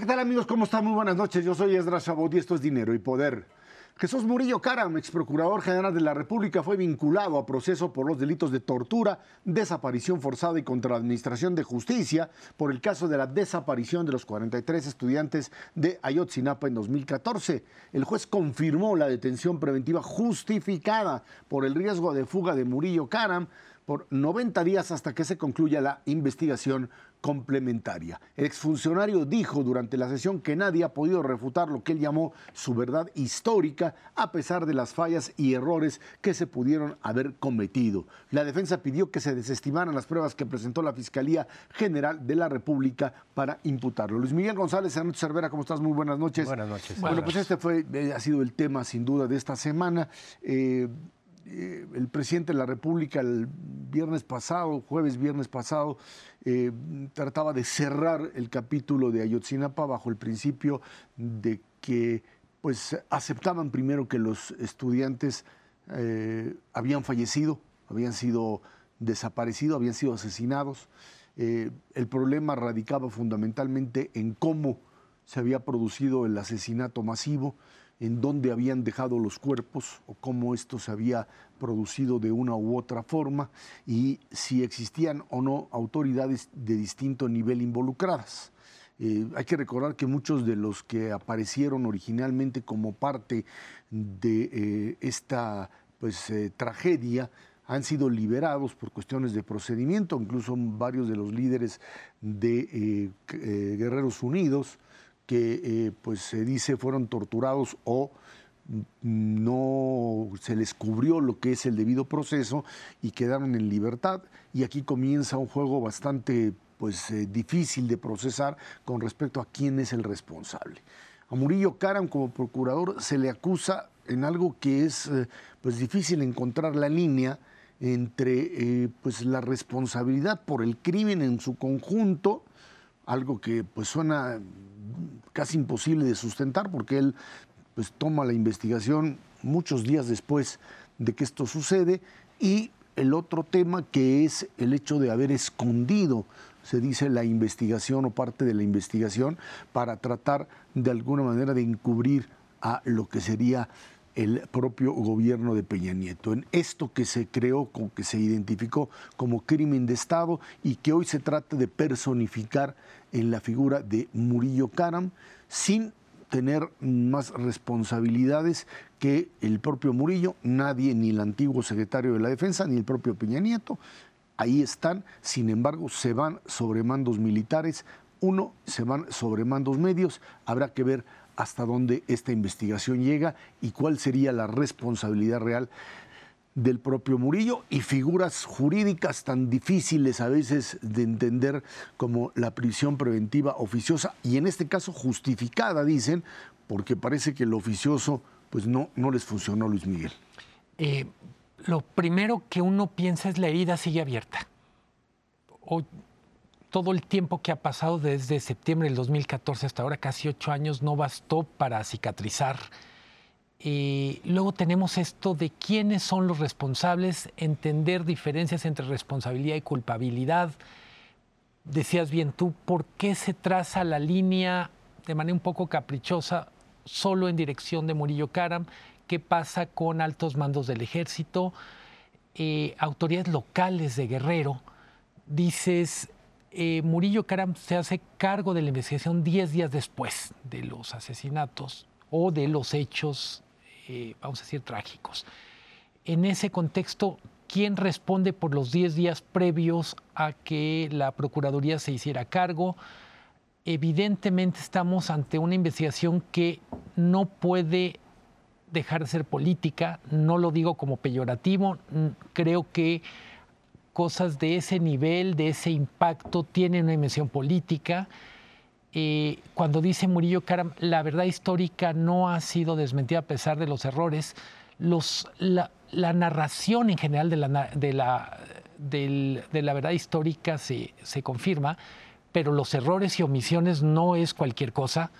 ¿qué tal amigos? ¿Cómo están? Muy buenas noches. Yo soy Esdras Chabot y esto es Dinero y Poder. Jesús Murillo Caram, ex procurador general de la República, fue vinculado a proceso por los delitos de tortura, desaparición forzada y contra la administración de justicia por el caso de la desaparición de los 43 estudiantes de Ayotzinapa en 2014. El juez confirmó la detención preventiva justificada por el riesgo de fuga de Murillo Caram por 90 días hasta que se concluya la investigación complementaria. El exfuncionario dijo durante la sesión que nadie ha podido refutar lo que él llamó su verdad histórica a pesar de las fallas y errores que se pudieron haber cometido. La defensa pidió que se desestimaran las pruebas que presentó la Fiscalía General de la República para imputarlo. Luis Miguel González, Anoche Cervera, ¿cómo estás? Muy buenas noches. Buenas noches. Bueno, pues este fue, eh, ha sido el tema sin duda de esta semana. Eh, eh, el presidente de la República el viernes pasado, jueves, viernes pasado, eh, trataba de cerrar el capítulo de Ayotzinapa bajo el principio de que pues aceptaban primero que los estudiantes eh, habían fallecido, habían sido desaparecidos, habían sido asesinados. el problema radicaba fundamentalmente en cómo se había producido el asesinato masivo en dónde habían dejado los cuerpos o cómo esto se había producido de una u otra forma y si existían o no autoridades de distinto nivel involucradas. Eh, hay que recordar que muchos de los que aparecieron originalmente como parte de eh, esta pues, eh, tragedia han sido liberados por cuestiones de procedimiento, incluso varios de los líderes de Guerreros Unidos que eh, pues se dice fueron torturados o no se les cubrió lo que es el debido proceso y quedaron en libertad y aquí comienza un juego bastante pues eh, difícil de procesar con respecto a quién es el responsable. A Murillo Karam como procurador se le acusa en algo que es eh, pues difícil encontrar la línea entre pues la responsabilidad por el crimen en su conjunto, algo que pues suena casi imposible de sustentar porque él pues, toma la investigación muchos días después de que esto sucede. Y el otro tema que es el hecho de haber escondido, se dice, la investigación o parte de la investigación para tratar de alguna manera de encubrir a lo que sería el propio gobierno de Peña Nieto, en esto que se creó, con que se identificó como crimen de Estado y que hoy se trata de personificar en la figura de Murillo Karam, sin tener más responsabilidades que el propio Murillo, nadie, ni el antiguo secretario de la Defensa, ni el propio Peña Nieto. Ahí están, sin embargo, se van sobre mandos militares, uno, se van sobre mandos medios, habrá que ver hasta dónde esta investigación llega y cuál sería la responsabilidad real del propio Murillo y figuras jurídicas tan difíciles a veces de entender como la prisión preventiva oficiosa y en este caso justificada, dicen, porque parece que el oficioso pues no, no les funcionó, Luis Miguel. Eh, lo primero que uno piensa es la herida sigue abierta. O, todo el tiempo que ha pasado desde septiembre del 2014 hasta ahora, casi ocho años, no bastó para cicatrizar y luego tenemos esto de quiénes son los responsables, entender diferencias entre responsabilidad y culpabilidad. Decías bien tú, ¿por qué se traza la línea de manera un poco caprichosa solo en dirección de Murillo Karam? ¿Qué pasa con altos mandos del ejército? Eh, autoridades locales de Guerrero. Dices, eh, Murillo Karam se hace cargo de la investigación 10 días después de los asesinatos o de los hechos eh, vamos a decir, trágicos. En ese contexto, ¿quién responde por los 10 días previos a que la Procuraduría se hiciera cargo? Evidentemente estamos ante una investigación que no puede dejar de ser política, no lo digo como peyorativo, creo que cosas de ese nivel, de ese impacto, tienen una dimensión política eh, cuando dice Murillo Karam, la verdad histórica no ha sido desmentida a pesar de los errores, la, narración en general de la, verdad histórica se, se, confirma, pero los errores y omisiones no es cualquier cosa.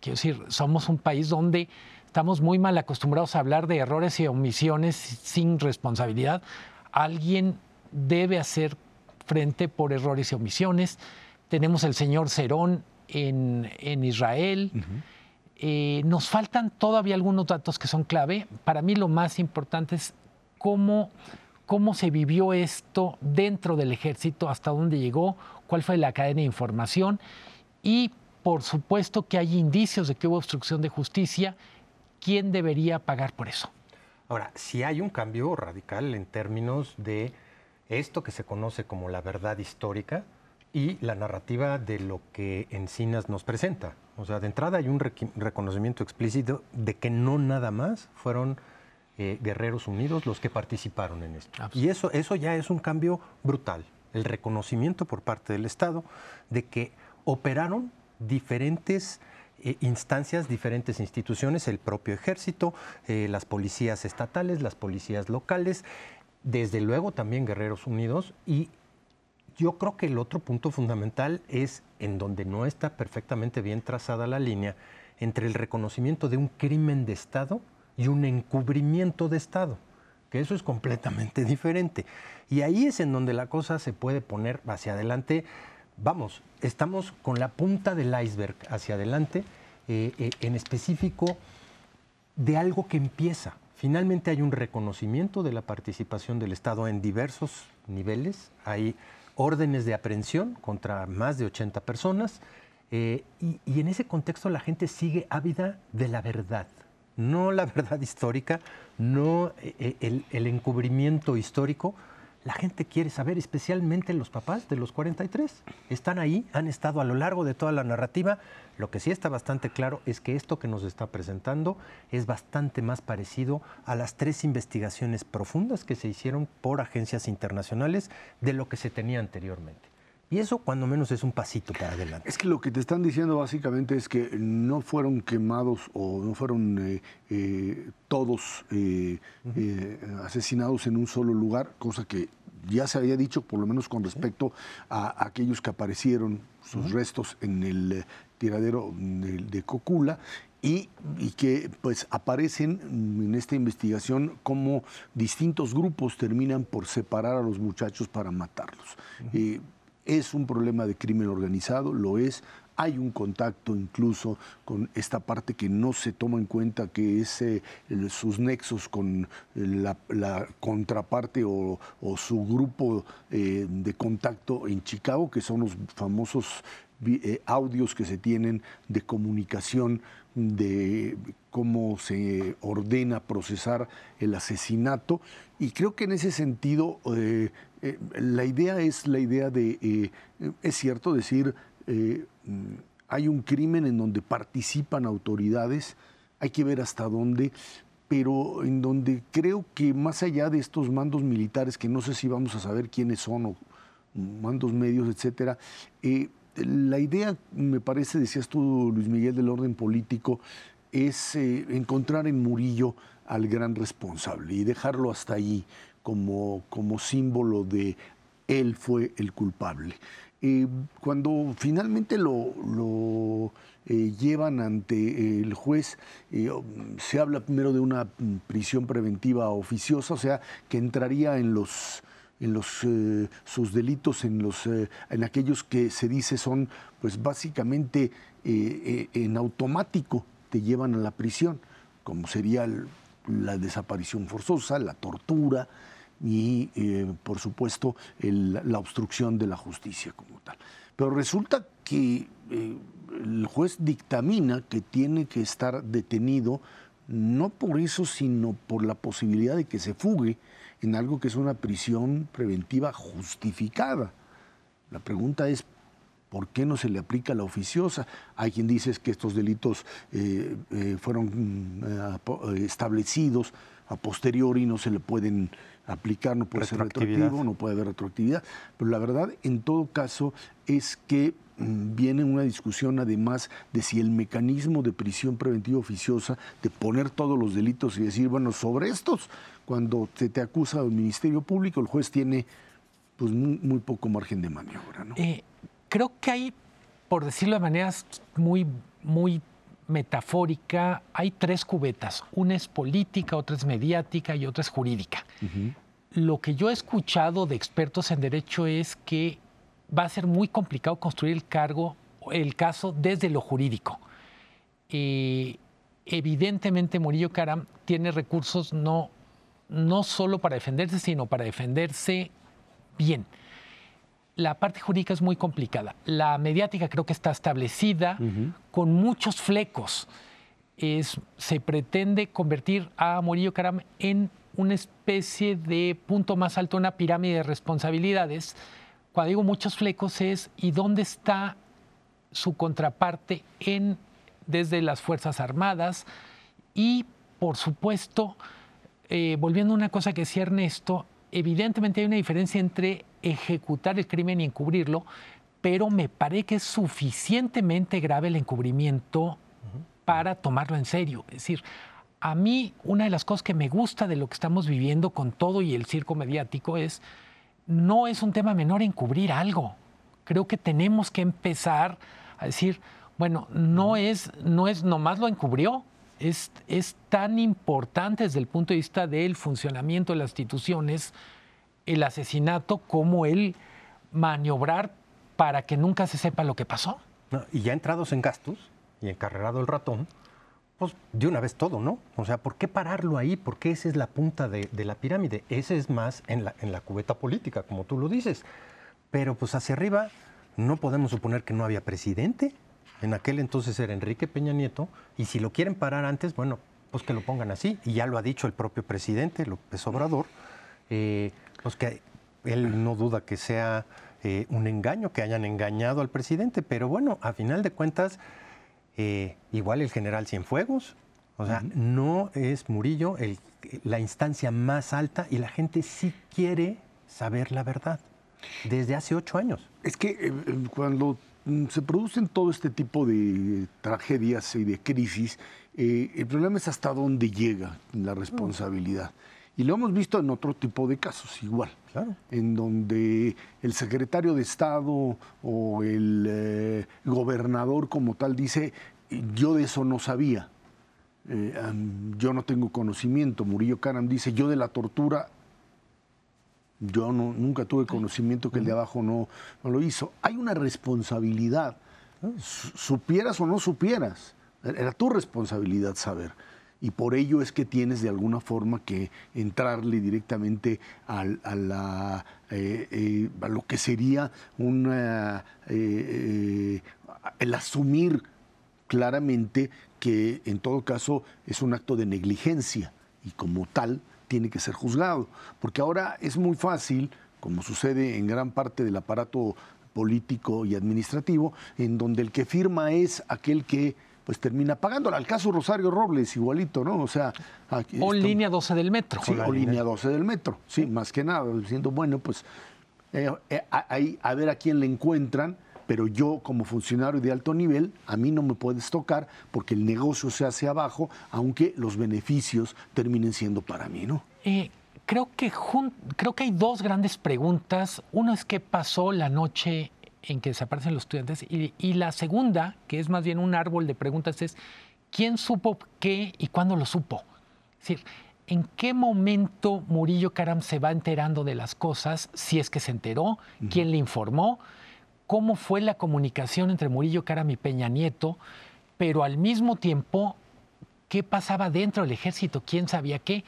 Quiero decir, somos un país donde estamos muy mal acostumbrados a hablar de errores y omisiones sin responsabilidad. Alguien debe hacer frente por errores y omisiones. Tenemos el señor Cerón en, Israel. Eh, nos faltan todavía algunos datos que son clave. Para mí lo más importante es cómo, cómo se vivió esto dentro del ejército, hasta dónde llegó, cuál fue la cadena de información y por supuesto que hay indicios de que hubo obstrucción de justicia. ¿Quién debería pagar por eso? Ahora, si hay un cambio radical en términos de esto que se conoce como la verdad histórica y la narrativa de lo que Encinas nos presenta. O sea, de entrada hay un reconocimiento explícito de que no nada más fueron eh, Guerreros Unidos los que participaron en esto. Y eso, eso ya es un cambio brutal. El reconocimiento por parte del Estado de que operaron diferentes eh, instancias, diferentes instituciones, el propio ejército, eh, las policías estatales, las policías locales, desde luego también Guerreros Unidos y yo creo que el otro punto fundamental es en donde no está perfectamente bien trazada la línea entre el reconocimiento de un crimen de Estado y un encubrimiento de Estado, que eso es completamente diferente. Y ahí es en donde la cosa se puede poner hacia adelante. Vamos, estamos con la punta del iceberg hacia adelante, eh, eh, en específico de algo que empieza. Finalmente hay un reconocimiento de la participación del Estado en diversos niveles. Hay órdenes de aprehensión contra más de 80 personas. Eh, y, en ese contexto la gente sigue ávida de la verdad, no la verdad histórica, no el, el encubrimiento histórico, la gente quiere saber, especialmente los papás de los 43. Están ahí, han estado a lo largo de toda la narrativa. Lo que sí está bastante claro es que esto que nos está presentando es bastante más parecido a las tres investigaciones profundas que se hicieron por agencias internacionales de lo que se tenía anteriormente. Y eso cuando menos es un pasito para adelante. Es que lo que te están diciendo básicamente es que no fueron quemados o no fueron eh, eh, todos eh, asesinados en un solo lugar, cosa que ya se había dicho, por lo menos con respecto a aquellos que aparecieron sus restos en el tiradero de, Cocula. Y, que pues aparecen en esta investigación como distintos grupos terminan por separar a los muchachos para matarlos. Es un problema de crimen organizado, lo es. Hay un contacto incluso con esta parte que no se toma en cuenta, que es eh, sus nexos con la, contraparte o, su grupo eh, de contacto en Chicago, que son los famosos eh, audios que se tienen de comunicación de cómo se ordena procesar el asesinato. Y creo que en ese sentido eh, la idea es la idea de, eh, es cierto decir, eh, hay un crimen en donde participan autoridades, hay que ver hasta dónde, pero en donde creo que más allá de estos mandos militares, que no sé si vamos a saber quiénes son o mandos medios, etcétera, la idea, me parece, decías tú, Luis Miguel, del orden político, es encontrar en Murillo al gran responsable y dejarlo hasta ahí como, como símbolo de él fue el culpable. Eh, cuando finalmente lo, eh, llevan ante el juez, eh, se habla primero de una prisión preventiva oficiosa, o sea, que entraría en los en los sus delitos en los en aquellos que se dice son pues básicamente en automático te llevan a la prisión como sería la desaparición forzosa la tortura y, eh, por supuesto, la obstrucción de la justicia como tal. Pero resulta que eh, el juez dictamina que tiene que estar detenido no por eso, sino por la posibilidad de que se fugue en algo que es una prisión preventiva justificada. La pregunta es, ¿por qué no se le aplica la oficiosa? Hay quien dice que estos delitos eh, fueron mm, establecidos a posteriori y no se le pueden aplicar, no puede ser retroactivo, no puede haber retroactividad. Pero la verdad, en todo caso, es que mm, viene una discusión además de si el mecanismo de prisión preventiva oficiosa, de poner todos los delitos y decir, bueno, sobre estos, cuando se te acusa el Ministerio Público, el juez tiene pues muy, poco margen de maniobra. ¿no? Eh, creo que hay, por decirlo de manera muy, muy metafórica, hay tres cubetas. Una es política, otra es mediática y otra es jurídica. Lo que yo he escuchado de expertos en derecho es que va a ser muy complicado construir el cargo el caso desde lo jurídico. evidentemente Murillo Caram tiene recursos no, no solo para defenderse, sino para defenderse bien. La parte jurídica es muy complicada. La mediática creo que está establecida con muchos flecos. Es, se pretende convertir a Murillo Caram en una especie de punto más alto, una pirámide de responsabilidades. Cuando digo muchos flecos es ¿y dónde está su contraparte en, desde las Fuerzas Armadas? Y, por supuesto, eh, volviendo a una cosa que decía Ernesto, evidentemente hay una diferencia entre ejecutar el crimen y encubrirlo, pero me parece que es suficientemente grave el encubrimiento para tomarlo en serio. Es decir, a mí una de las cosas que me gusta de lo que estamos viviendo con todo y el circo mediático es, no es un tema menor encubrir algo. Creo que tenemos que empezar a decir, bueno, no es, no es nomás lo encubrió, es, es tan importante desde el punto de vista del funcionamiento de las instituciones el asesinato como el maniobrar para que nunca se sepa lo que pasó. y ya entrados en gastos y encarrerado el ratón, pues de una vez todo, ¿no? O sea, ¿por qué pararlo ahí? Porque esa es la punta de, la pirámide. Ese es más en la, en la cubeta política, como tú lo dices. Pero pues hacia arriba no podemos suponer que no había presidente. En aquel entonces era Enrique Peña Nieto. Y si lo quieren parar antes, bueno, pues que lo pongan así. Y ya lo ha dicho el propio presidente, López Obrador. Eh, pues que él no duda que sea eh, un engaño, que hayan engañado al presidente, pero bueno, a final de cuentas, eh, igual el general Cienfuegos, o sea, no es Murillo la instancia más alta y la gente sí quiere saber la verdad desde hace ocho años. Es que eh, cuando se producen todo este tipo de tragedias y de crisis, el problema es hasta dónde llega la responsabilidad. Y lo hemos visto en otro tipo de casos igual, en donde el secretario de Estado o el eh, gobernador como tal dice, yo de eso no sabía, eh, yo no tengo conocimiento. Murillo Karam dice, yo de la tortura, yo no, nunca tuve conocimiento que el de abajo no, no lo hizo. Hay una responsabilidad, supieras o no supieras, era tu responsabilidad saber. Y por ello es que tienes de alguna forma que entrarle directamente a, la, eh, eh, a lo que sería una, eh, el asumir claramente que en todo caso es un acto de negligencia y como tal tiene que ser juzgado. Porque ahora es muy fácil, como sucede en gran parte del aparato político y administrativo, en donde el que firma es aquel que pues termina pagándola. Al caso Rosario Robles, igualito, ¿no? O sea. o línea 12 del metro. Sí, o, línea 12 del metro, sí, más que nada, diciendo, bueno, pues eh, eh, a ver a quién le encuentran, pero yo como funcionario de alto nivel, a mí no me puedes tocar porque el negocio se hace abajo, aunque los beneficios terminen siendo para mí, ¿no? Eh, creo, que creo que hay dos grandes preguntas. Uno es qué pasó la noche en que desaparecen los estudiantes. Y, la segunda, que es más bien un árbol de preguntas, es ¿quién supo qué y cuándo lo supo? Es decir, ¿en qué momento Murillo Caram se va enterando de las cosas? Si es que se enteró, quién le informó, cómo fue la comunicación entre Murillo Caram y Peña Nieto, pero al mismo tiempo, ¿qué pasaba dentro del ejército? ¿Quién sabía qué?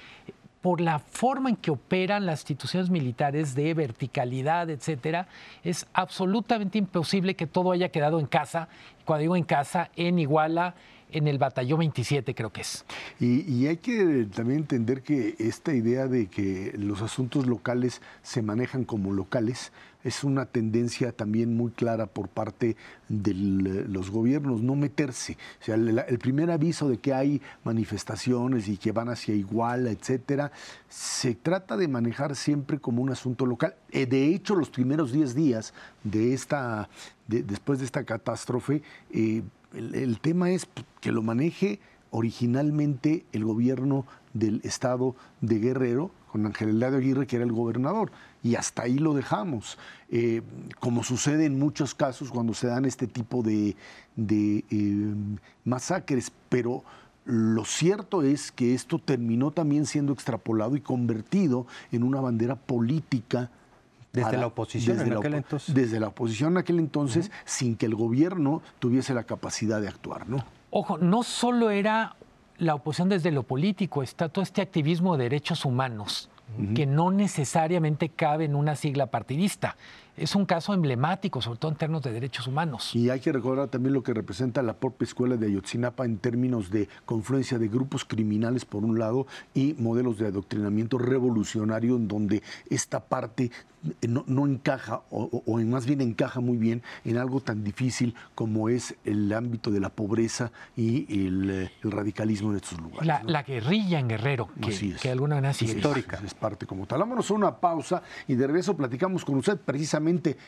por la forma en que operan las instituciones militares de verticalidad, etcétera, es absolutamente imposible que todo haya quedado en casa. Cuando digo en casa, en Iguala, en el batallón 27 creo que es. Y, hay que también entender que esta idea de que los asuntos locales se manejan como locales es una tendencia también muy clara por parte de los gobiernos, no meterse. O sea, el, primer aviso de que hay manifestaciones y que van hacia Iguala, etcétera, se trata de manejar siempre como un asunto local. Eh, de hecho, los primeros 10 días de esta, después de esta catástrofe, eh, el, tema es que lo maneje originalmente el gobierno del estado de Guerrero, con Ángel Eladio Aguirre, que era el gobernador, y hasta ahí lo dejamos. Eh, como sucede en muchos casos cuando se dan este tipo de, eh, masacres, pero lo cierto es que esto terminó también siendo extrapolado y convertido en una bandera política Desde la oposición desde en la aquel opo- entonces. Desde la oposición en aquel entonces, sin que el gobierno tuviese la capacidad de actuar, ¿no? Ojo, no solo era la oposición desde lo político, está todo este activismo de derechos humanos, que no necesariamente cabe en una sigla partidista. Es un caso emblemático, sobre todo en términos de derechos humanos. Y hay que recordar también lo que representa la propia escuela de Ayotzinapa en términos de confluencia de grupos criminales por un lado y modelos de adoctrinamiento revolucionario en donde esta parte no, no encaja o, o- más bien encaja muy bien en algo tan difícil como es el ámbito de la pobreza y el, eh, el radicalismo en estos lugares. La, ¿no? la guerrilla en Guerrero, que, Así es. que de alguna manera sigue. Histórica. Es parte como tal. Vámonos a una pausa y de regreso platicamos con usted precisamente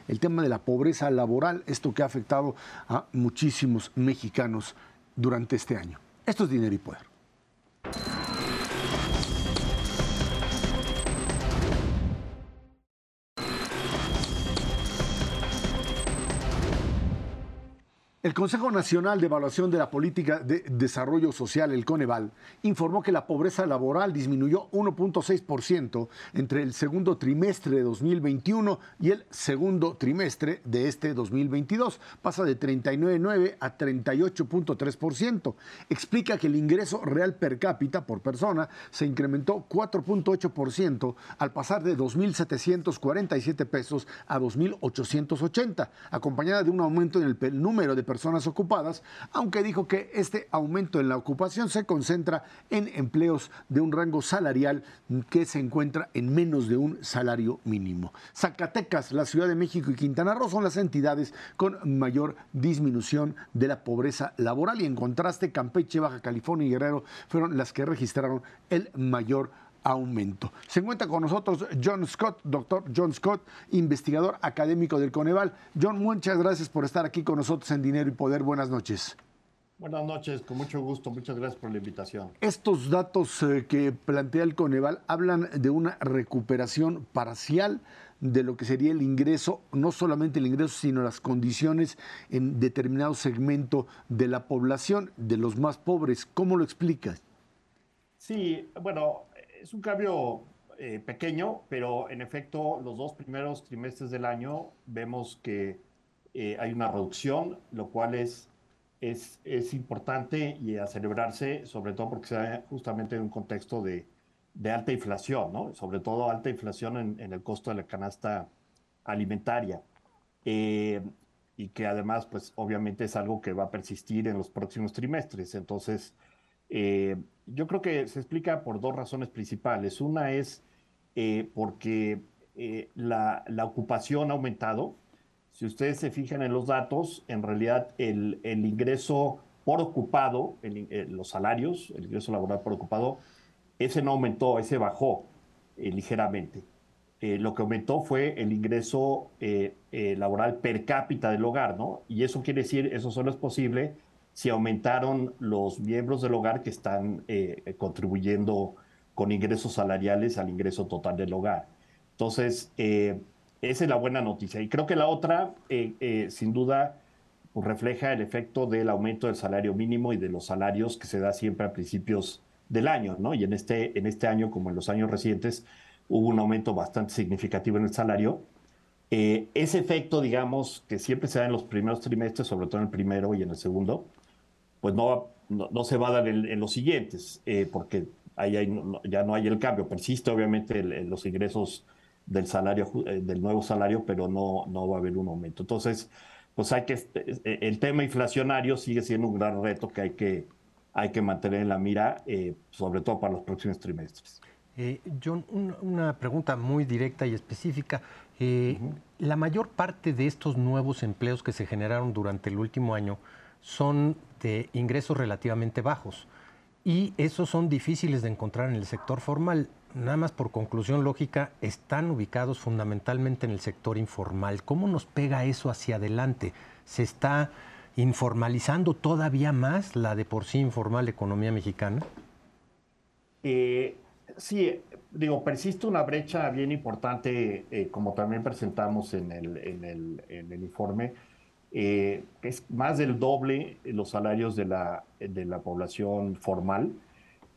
el tema de la pobreza laboral, esto que ha afectado a muchísimos mexicanos durante este año. Esto es Dinero y Poder. El Consejo Nacional de Evaluación de la Política de Desarrollo Social, el Coneval, informó que la pobreza laboral disminuyó 1.6% entre el segundo trimestre de 2021 y el segundo trimestre de este 2022. Pasa de 39.9 a 38.3%. Explica que el ingreso real per cápita por persona se incrementó 4.8% al pasar de 2.747 pesos a 2.880, acompañada de un aumento en el número de personas ocupadas, aunque dijo que este aumento en la ocupación se concentra en empleos de un rango salarial que se encuentra en menos de un salario mínimo. Zacatecas, la Ciudad de México y Quintana Roo son las entidades con mayor disminución de la pobreza laboral y en contraste Campeche, Baja California y Guerrero fueron las que registraron el mayor aumento. Se encuentra con nosotros John Scott, doctor John Scott, investigador académico del Coneval. John, muchas gracias por estar aquí con nosotros en Dinero y Poder. Buenas noches. Buenas noches, con mucho gusto. Muchas gracias por la invitación. Estos datos eh, que plantea el Coneval hablan de una recuperación parcial de lo que sería el ingreso, no solamente el ingreso, sino las condiciones en determinado segmento de la población, de los más pobres. ¿Cómo lo explicas? Sí, bueno, es un cambio eh, pequeño, pero en efecto los dos primeros trimestres del año vemos que eh, hay una reducción, lo cual es, es, es importante y a celebrarse, sobre todo porque se da justamente en un contexto de, de alta inflación, ¿no? Sobre todo alta inflación en, el costo de la canasta alimentaria. Eh, y que además, pues obviamente es algo que va a persistir en los próximos trimestres. Entonces, eh, yo creo que se explica por dos razones principales. Una es eh, porque eh, la, la ocupación ha aumentado. Si ustedes se fijan en los datos, en realidad el, el ingreso por ocupado, el eh, los salarios, el ingreso laboral por ocupado, ese no aumentó, ese bajó eh, ligeramente. Eh, lo que aumentó fue el ingreso eh, eh, laboral per cápita del hogar, ¿no? Y eso quiere decir, eso solo es posible si aumentaron los miembros del hogar que están eh, contribuyendo con ingresos salariales al ingreso total del hogar. Entonces, eh, esa es la buena noticia. Y creo que la otra, eh, eh, sin duda, pues refleja el efecto del aumento del salario mínimo y de los salarios que se da siempre a principios del año, ¿no? Y en este, en este año, como en los años recientes, hubo un aumento bastante significativo en el salario. Eh, ese efecto, digamos, que siempre se da en los primeros trimestres, sobre todo en el primero y en el segundo, pues no, no, no se va a dar en, en los siguientes, eh, porque ahí hay- no- ya no hay el cambio. Persiste, obviamente, el- los ingresos del salario, eh, del nuevo salario, pero no, no va a haber un aumento. Entonces, pues hay que, eh, el tema inflacionario sigue siendo un gran reto que hay que, hay que mantener en la mira, eh, sobre todo para los próximos trimestres. Eh, John, un- una pregunta muy directa y específica. Eh, La mayor parte de estos nuevos empleos que se generaron durante el último año son de ingresos relativamente bajos y esos son difíciles de encontrar en el sector formal. Nada más por conclusión lógica, están ubicados fundamentalmente en el sector informal. ¿Cómo nos pega eso hacia adelante? ¿Se está informalizando todavía más la de por sí informal economía mexicana? Eh, sí, digo, persiste una brecha bien importante, eh, como también presentamos en el, en el informe, eh, es más del doble los salarios de la, de la población formal.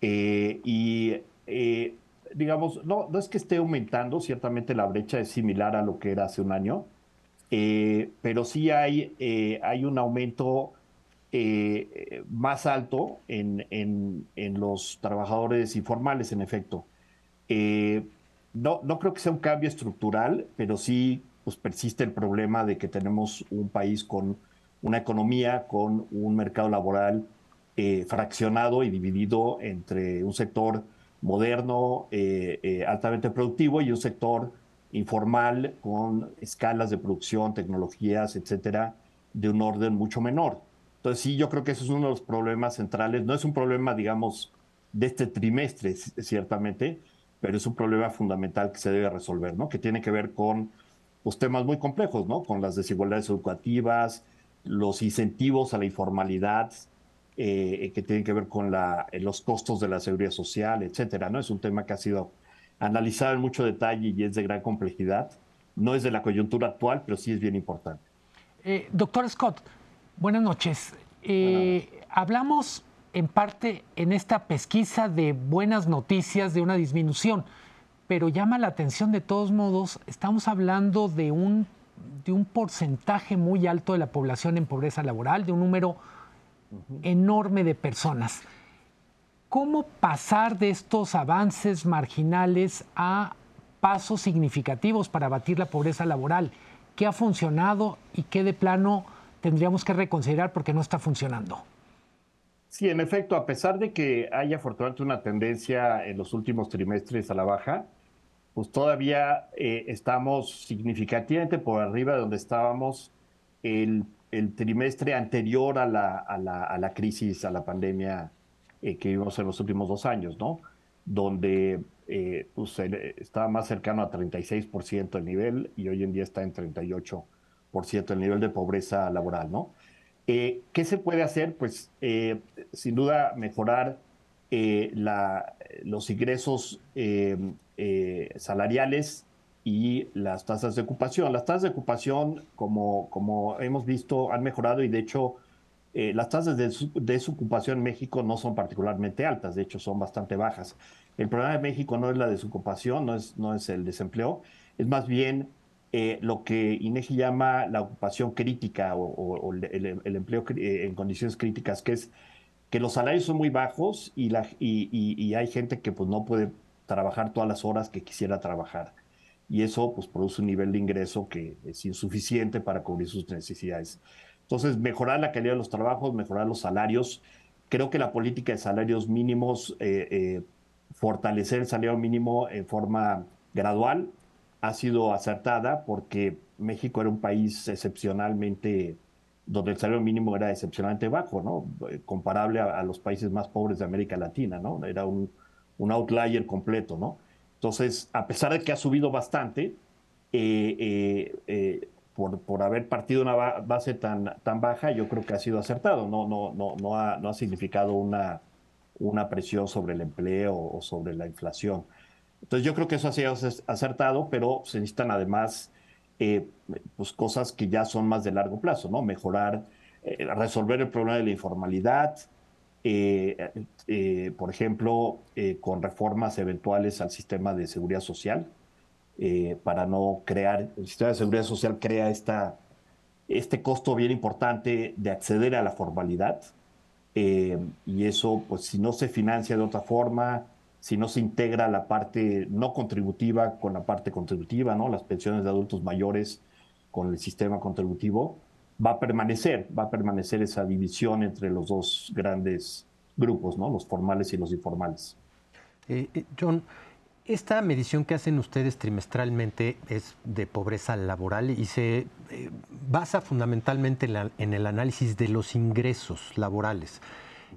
Eh, y eh, digamos, no, no es que esté aumentando, ciertamente la brecha es similar a lo que era hace un año, pero sí hay, hay un aumento más alto en, en, en, los trabajadores informales, en efecto. no, no creo que sea un cambio estructural, pero sí pues, persiste el problema de que tenemos un país con una economía, con un mercado laboral fraccionado y dividido entre un sector moderno, altamente productivo y un sector informal con escalas de producción, tecnologías, etcétera, de un orden mucho menor. Entonces, sí, yo creo que eso es uno de los problemas centrales. No es un problema, digamos, de este trimestre, ciertamente, pero es un problema fundamental que se debe resolver, ¿no? Que tiene que ver con los temas muy complejos, ¿no? Con las desigualdades educativas, los incentivos a la informalidad, eh, que tienen que ver con la, los costos de la seguridad social, etcétera, ¿no? Es un tema que ha sido analizado en mucho detalle y es de gran complejidad. No es de la coyuntura actual, pero sí es bien importante. Eh, doctor Scott, buenas noches. Eh, hablamos en parte en esta pesquisa de buenas noticias de una disminución, pero llama la atención de todos modos, estamos hablando de un, de un porcentaje muy alto de la población en pobreza laboral, de un número enorme de personas. ¿Cómo pasar de estos avances marginales a pasos significativos para abatir la pobreza laboral? ¿Qué ha funcionado y qué de plano tendríamos que reconsiderar porque no está funcionando? Sí, en efecto, a pesar de que haya afortunadamente una tendencia en los últimos trimestres a la baja, pues todavía eh, estamos significativamente por arriba de donde estábamos el, trimestre anterior a la, a la crisis, a la pandemia eh, que vivimos en los últimos dos años, ¿no? Donde eh, pues, estaba más cercano a 36% el nivel y hoy en día está en 38% el nivel de pobreza laboral, ¿no? ¿Qué se puede hacer? Pues sin duda mejorar la, los ingresos salariales y las tasas de ocupación. Las tasas de ocupación, como, hemos visto, han mejorado y de hecho eh, las tasas de desocupación en México no son particularmente altas, de hecho son bastante bajas. El problema de México no es la desocupación, no es, el desempleo, es más bien eh, lo que INEGI llama la ocupación crítica o, el, empleo eh, en condiciones críticas, que es que los salarios son muy bajos y, la, y, y, hay gente que pues, no puede trabajar todas las horas que quisiera trabajar. Y eso pues, produce un nivel de ingreso que es insuficiente para cubrir sus necesidades. Entonces, mejorar la calidad de los trabajos, mejorar los salarios. Creo que la política de salarios mínimos, eh, eh, fortalecer el salario mínimo en forma gradual, ha sido acertada porque México era un país excepcionalmente, donde el salario mínimo era excepcionalmente bajo, ¿no? Comparable a, los países más pobres de América Latina, ¿no? Era un, un outlier completo, ¿no? Entonces, a pesar de que ha subido bastante, eh, eh por, por haber partido una base tan, tan baja, yo creo que ha sido acertado. No, no, no, no, ha, no ha significado una, una presión sobre el empleo o sobre la inflación. Entonces yo creo que eso ha sido acertado, pero se necesitan además eh, pues cosas que ya son más de largo plazo, ¿no? Mejorar, eh, resolver el problema de la informalidad, eh, por ejemplo, con reformas eventuales al sistema de seguridad social, eh, para no crear, el sistema de seguridad social crea esta, este costo bien importante de acceder a la formalidad. Eh, y eso, pues si no se financia de otra forma, si no se integra la parte no contributiva con la parte contributiva, ¿no? las pensiones de adultos mayores con el sistema contributivo, va a permanecer, va a permanecer esa división entre los dos grandes grupos, ¿no? los formales y los informales. Eh, John, esta medición que hacen ustedes trimestralmente es de pobreza laboral y se eh, basa fundamentalmente en, el análisis de los ingresos laborales.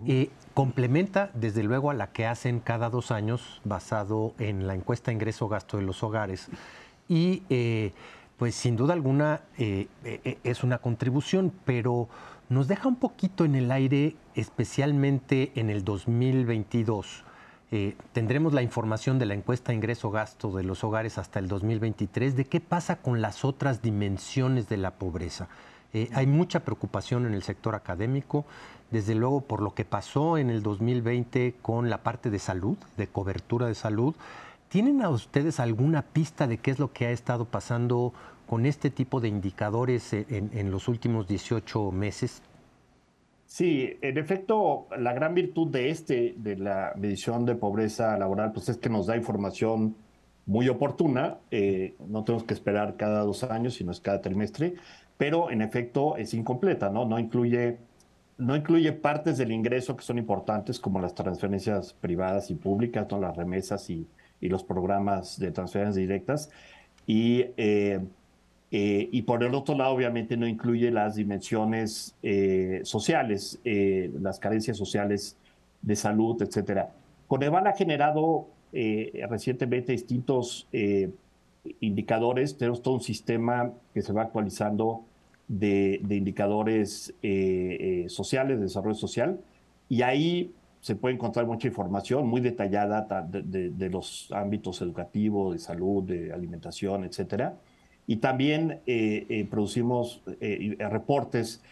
Eh, complementa, desde luego, a la que hacen cada dos años, basado en la encuesta ingreso-gasto de los hogares. Y, eh, pues, sin duda alguna, es una contribución, pero nos deja un poquito en el aire, especialmente en el 2022 eh, tendremos la información de la encuesta ingreso-gasto de los hogares hasta el 2023 de qué pasa con las otras dimensiones de la pobreza. Eh, hay mucha preocupación en el sector académico, desde luego por lo que pasó en el 2020 con la parte de salud, de cobertura de salud, ¿Tienen a ustedes alguna pista de qué es lo que ha estado pasando con este tipo de indicadores en, en los últimos 18 meses? Sí, en efecto, la gran virtud de este, de la medición de pobreza laboral, pues es que nos da información muy oportuna. Eh, no tenemos que esperar cada dos años, sino es cada trimestre, pero en efecto es incompleta, ¿no? No incluye, no incluye partes del ingreso que son importantes, como las transferencias privadas y públicas, ¿no? Las remesas y, y los programas de transferencias directas. Y eh, eh, y por el otro lado, obviamente, no incluye las dimensiones eh, sociales, las carencias sociales de salud, etcétera. Coneval ha generado recientemente distintos indicadores. Tenemos todo un sistema que se va actualizando de, indicadores sociales, de desarrollo social, y ahí se puede encontrar mucha información muy detallada de, los ámbitos educativos, de salud, de alimentación, etcétera y también eh, eh, producimos eh, reportes.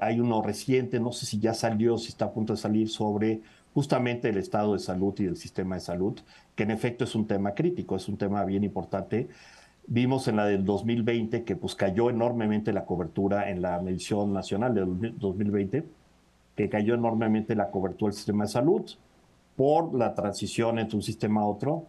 hay uno reciente, no sé si ya salió, si está a punto de salir, sobre justamente el estado de salud y del sistema de salud, que en efecto es un tema crítico, es un tema bien importante. Vimos en la del 2020 que pues cayó enormemente la cobertura en la medición nacional del 2020, que cayó enormemente la cobertura del sistema de salud por la transición entre un sistema a otro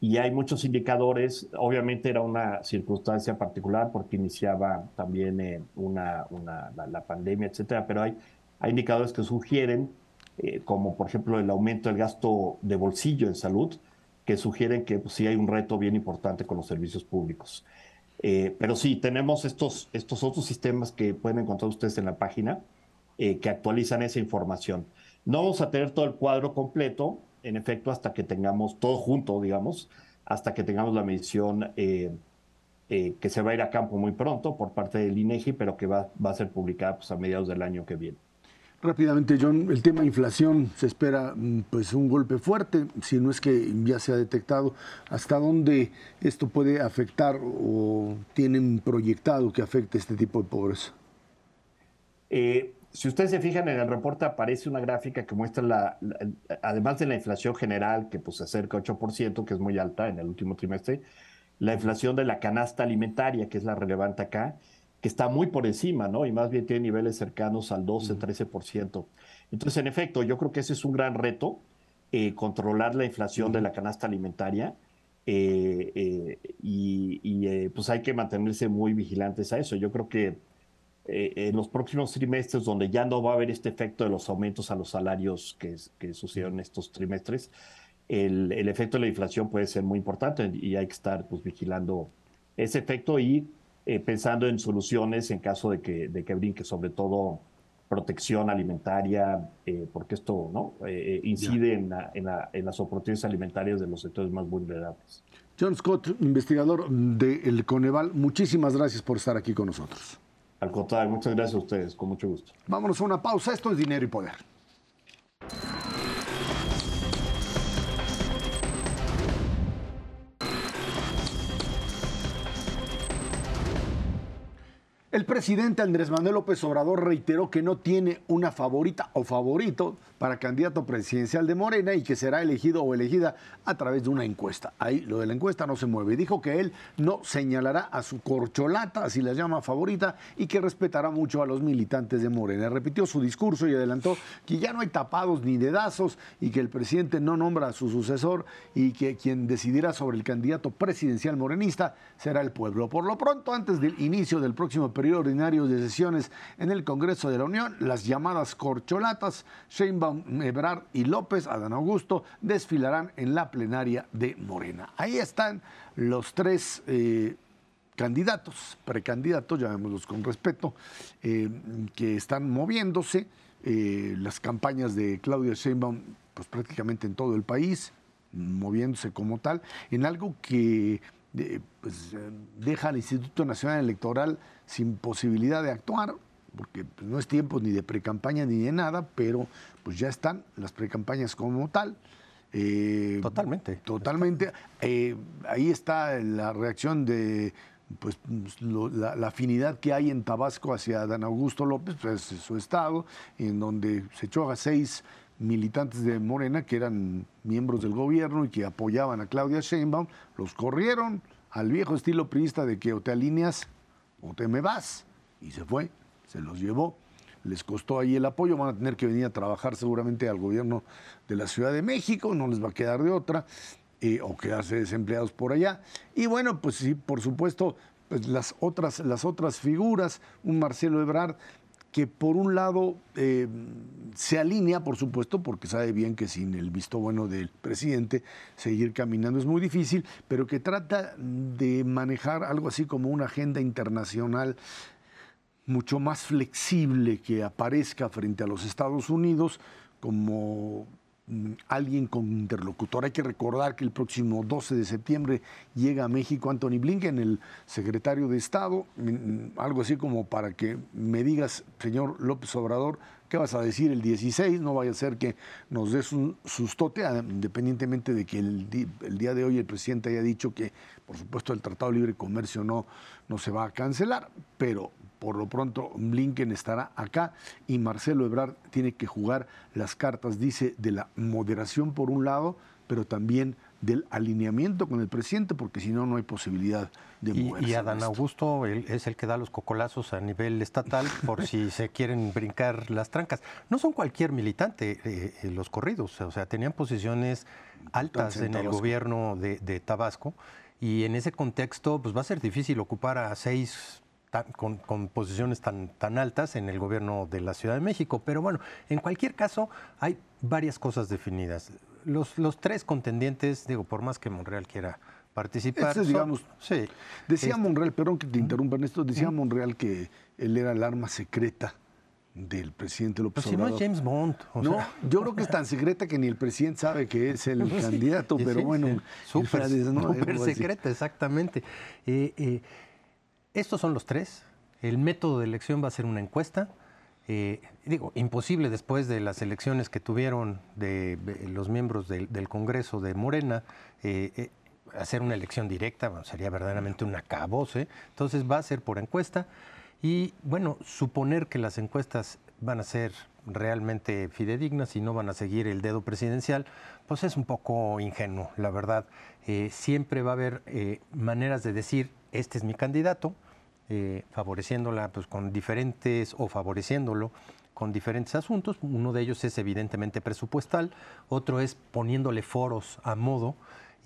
y hay muchos indicadores. Obviamente era una circunstancia particular porque iniciaba también eh, una, una la, pandemia, etcétera, pero hay, hay indicadores que sugieren, eh, como por ejemplo el aumento del gasto de bolsillo en salud, que sugieren que pues, sí hay un reto bien importante con los servicios públicos. Eh, pero sí, tenemos estos, estos otros sistemas que pueden encontrar ustedes en la página que actualizan esa información. No vamos a tener todo el cuadro completo, en efecto, hasta que tengamos todo junto, digamos, hasta que tengamos la medición eh, eh, que se va a ir a campo muy pronto por parte del INEGI, pero que va, va a ser publicada pues, a mediados del año que viene. Rápidamente, John, el tema inflación se espera mm, pues un golpe fuerte, si no es que ya se ha detectado. ¿Hasta dónde esto puede afectar o tienen proyectado que afecte este tipo de pobreza? Eh, si ustedes se fijan en el reporte aparece una gráfica que muestra la, además de la inflación general que pues se acerca a 8%, que es muy alta en el último trimestre, la inflación de la canasta alimentaria, que es la relevante acá, que está muy por encima, ¿no? Y más bien tiene niveles cercanos al 12, 13%. Entonces, en efecto, yo creo que ese es un gran reto, eh, controlar la inflación de la canasta alimentaria. Eh, eh, y pues hay que mantenerse muy vigilantes a eso. Yo creo que eh, en los próximos trimestres, donde ya no va a haber este efecto de los aumentos a los salarios que, que sucedieron estos trimestres, el, el, efecto de la inflación puede ser muy importante y hay que estar pues, vigilando ese efecto y eh, pensando en soluciones en caso de que, de que brinque, sobre todo protección alimentaria, eh, porque esto ¿no? incide en, en, en, las oportunidades alimentarias de los sectores más vulnerables. John Scott, investigador del Coneval, muchísimas gracias por estar aquí con nosotros. Al contrario, muchas gracias a ustedes, con mucho gusto. Vámonos a una pausa, esto es Dinero y Poder. El presidente Andrés Manuel López Obrador reiteró que no tiene una favorita o favorito para candidato presidencial de Morena y que será elegido o elegida a través de una encuesta. Ahí lo de la encuesta no se mueve. Dijo que él no señalará a su corcholata, así la llama favorita, y que respetará mucho a los militantes de Morena. Repitió su discurso y adelantó que ya no hay tapados ni dedazos y que el presidente no nombra a su sucesor y que quien decidirá sobre el candidato presidencial morenista será el pueblo. Por lo pronto, antes del inicio del próximo periodo ordinario de sesiones en el Congreso de la Unión, las llamadas corcholatas, Sheinbaum Ebrard y López, Adán Augusto, desfilarán en la plenaria de Morena. Ahí están los tres eh, candidatos, precandidatos, llamémoslos con respeto, eh, que están moviéndose. Eh, las campañas de Claudia Sheinbaum, pues prácticamente en todo el país, moviéndose como tal, en algo que pues, deja al Instituto Nacional Electoral sin posibilidad de actuar, porque pues, no es tiempo ni de precampaña ni de nada, pero pues ya están las precampañas como tal. Eh, totalmente. Totalmente. Eh, ahí está la reacción de pues, la, afinidad que hay en Tabasco hacia Dan Augusto López, pues es su estado, en donde se echó a seis militantes de Morena que eran miembros del gobierno y que apoyaban a Claudia Sheinbaum, los corrieron al viejo estilo priista de que o te alineas o te me vas. Y se fue, se los llevó. Les costó ahí el apoyo, van a tener que venir a trabajar seguramente al gobierno de la Ciudad de México, no les va a quedar de otra, eh, o quedarse desempleados por allá. Y bueno, pues sí, por supuesto, pues las otras, las otras figuras, un Marcelo Ebrard que por un lado eh, se alinea, por supuesto, porque sabe bien que sin el visto bueno del presidente seguir caminando es muy difícil, pero que trata de manejar algo así como una agenda internacional mucho más flexible que aparezca frente a los Estados Unidos como Mm, alguien con interlocutor. Hay que recordar que el próximo 12 de septiembre llega a México Anthony Blinken, el secretario de Estado, mm, mm, algo así como para que me digas, señor López Obrador, ¿qué vas a decir el 16? No vaya a ser que nos des un sustote, ah, independientemente de que el, día de hoy el presidente haya dicho que, por supuesto, el Tratado de Libre Comercio no, no se va a cancelar, pero por lo pronto Blinken estará acá y Marcelo Ebrard tiene que jugar las cartas, dice, de la moderación por un lado, pero también del alineamiento con el presidente, porque si no, no hay posibilidad de moverse. Y, Adán Augusto es el que da los cocolazos a nivel estatal por si se quieren brincar las trancas. No son cualquier militante eh, eh, los corridos, o sea, tenían posiciones altas en, el gobierno de, de, Tabasco y en ese contexto pues va a ser difícil ocupar a seis con, posiciones tan, tan altas en el gobierno de la Ciudad de México. Pero bueno, en cualquier caso, hay varias cosas definidas. Los, los tres contendientes, digo, por más que Monreal quiera participar. digamos, sí. Decía este, Monreal, perdón que te interrumpa en esto, decía Monreal que él era el arma secreta del presidente López pues Obrador. Si no es James Bond. no, yo creo que es tan secreta que ni el presidente sabe que es el candidato, pero bueno. Súper secreta, exactamente. Eh, eh, estos son los tres. El método de elección va a ser una encuesta. Eh, digo, imposible después de las elecciones que tuvieron de, los miembros del, Congreso de Morena, eh, eh, hacer una elección directa, sería verdaderamente un acabose. Entonces va a ser por encuesta. Y bueno, suponer que las encuestas van a ser realmente fidedignas y no van a seguir el dedo presidencial, pues es un poco ingenuo, la verdad. siempre va a haber maneras de decir, este es mi candidato, eh, favoreciéndola pues, con diferentes o favoreciéndolo con diferentes asuntos. Uno de ellos es evidentemente presupuestal, otro es poniéndole foros a modo.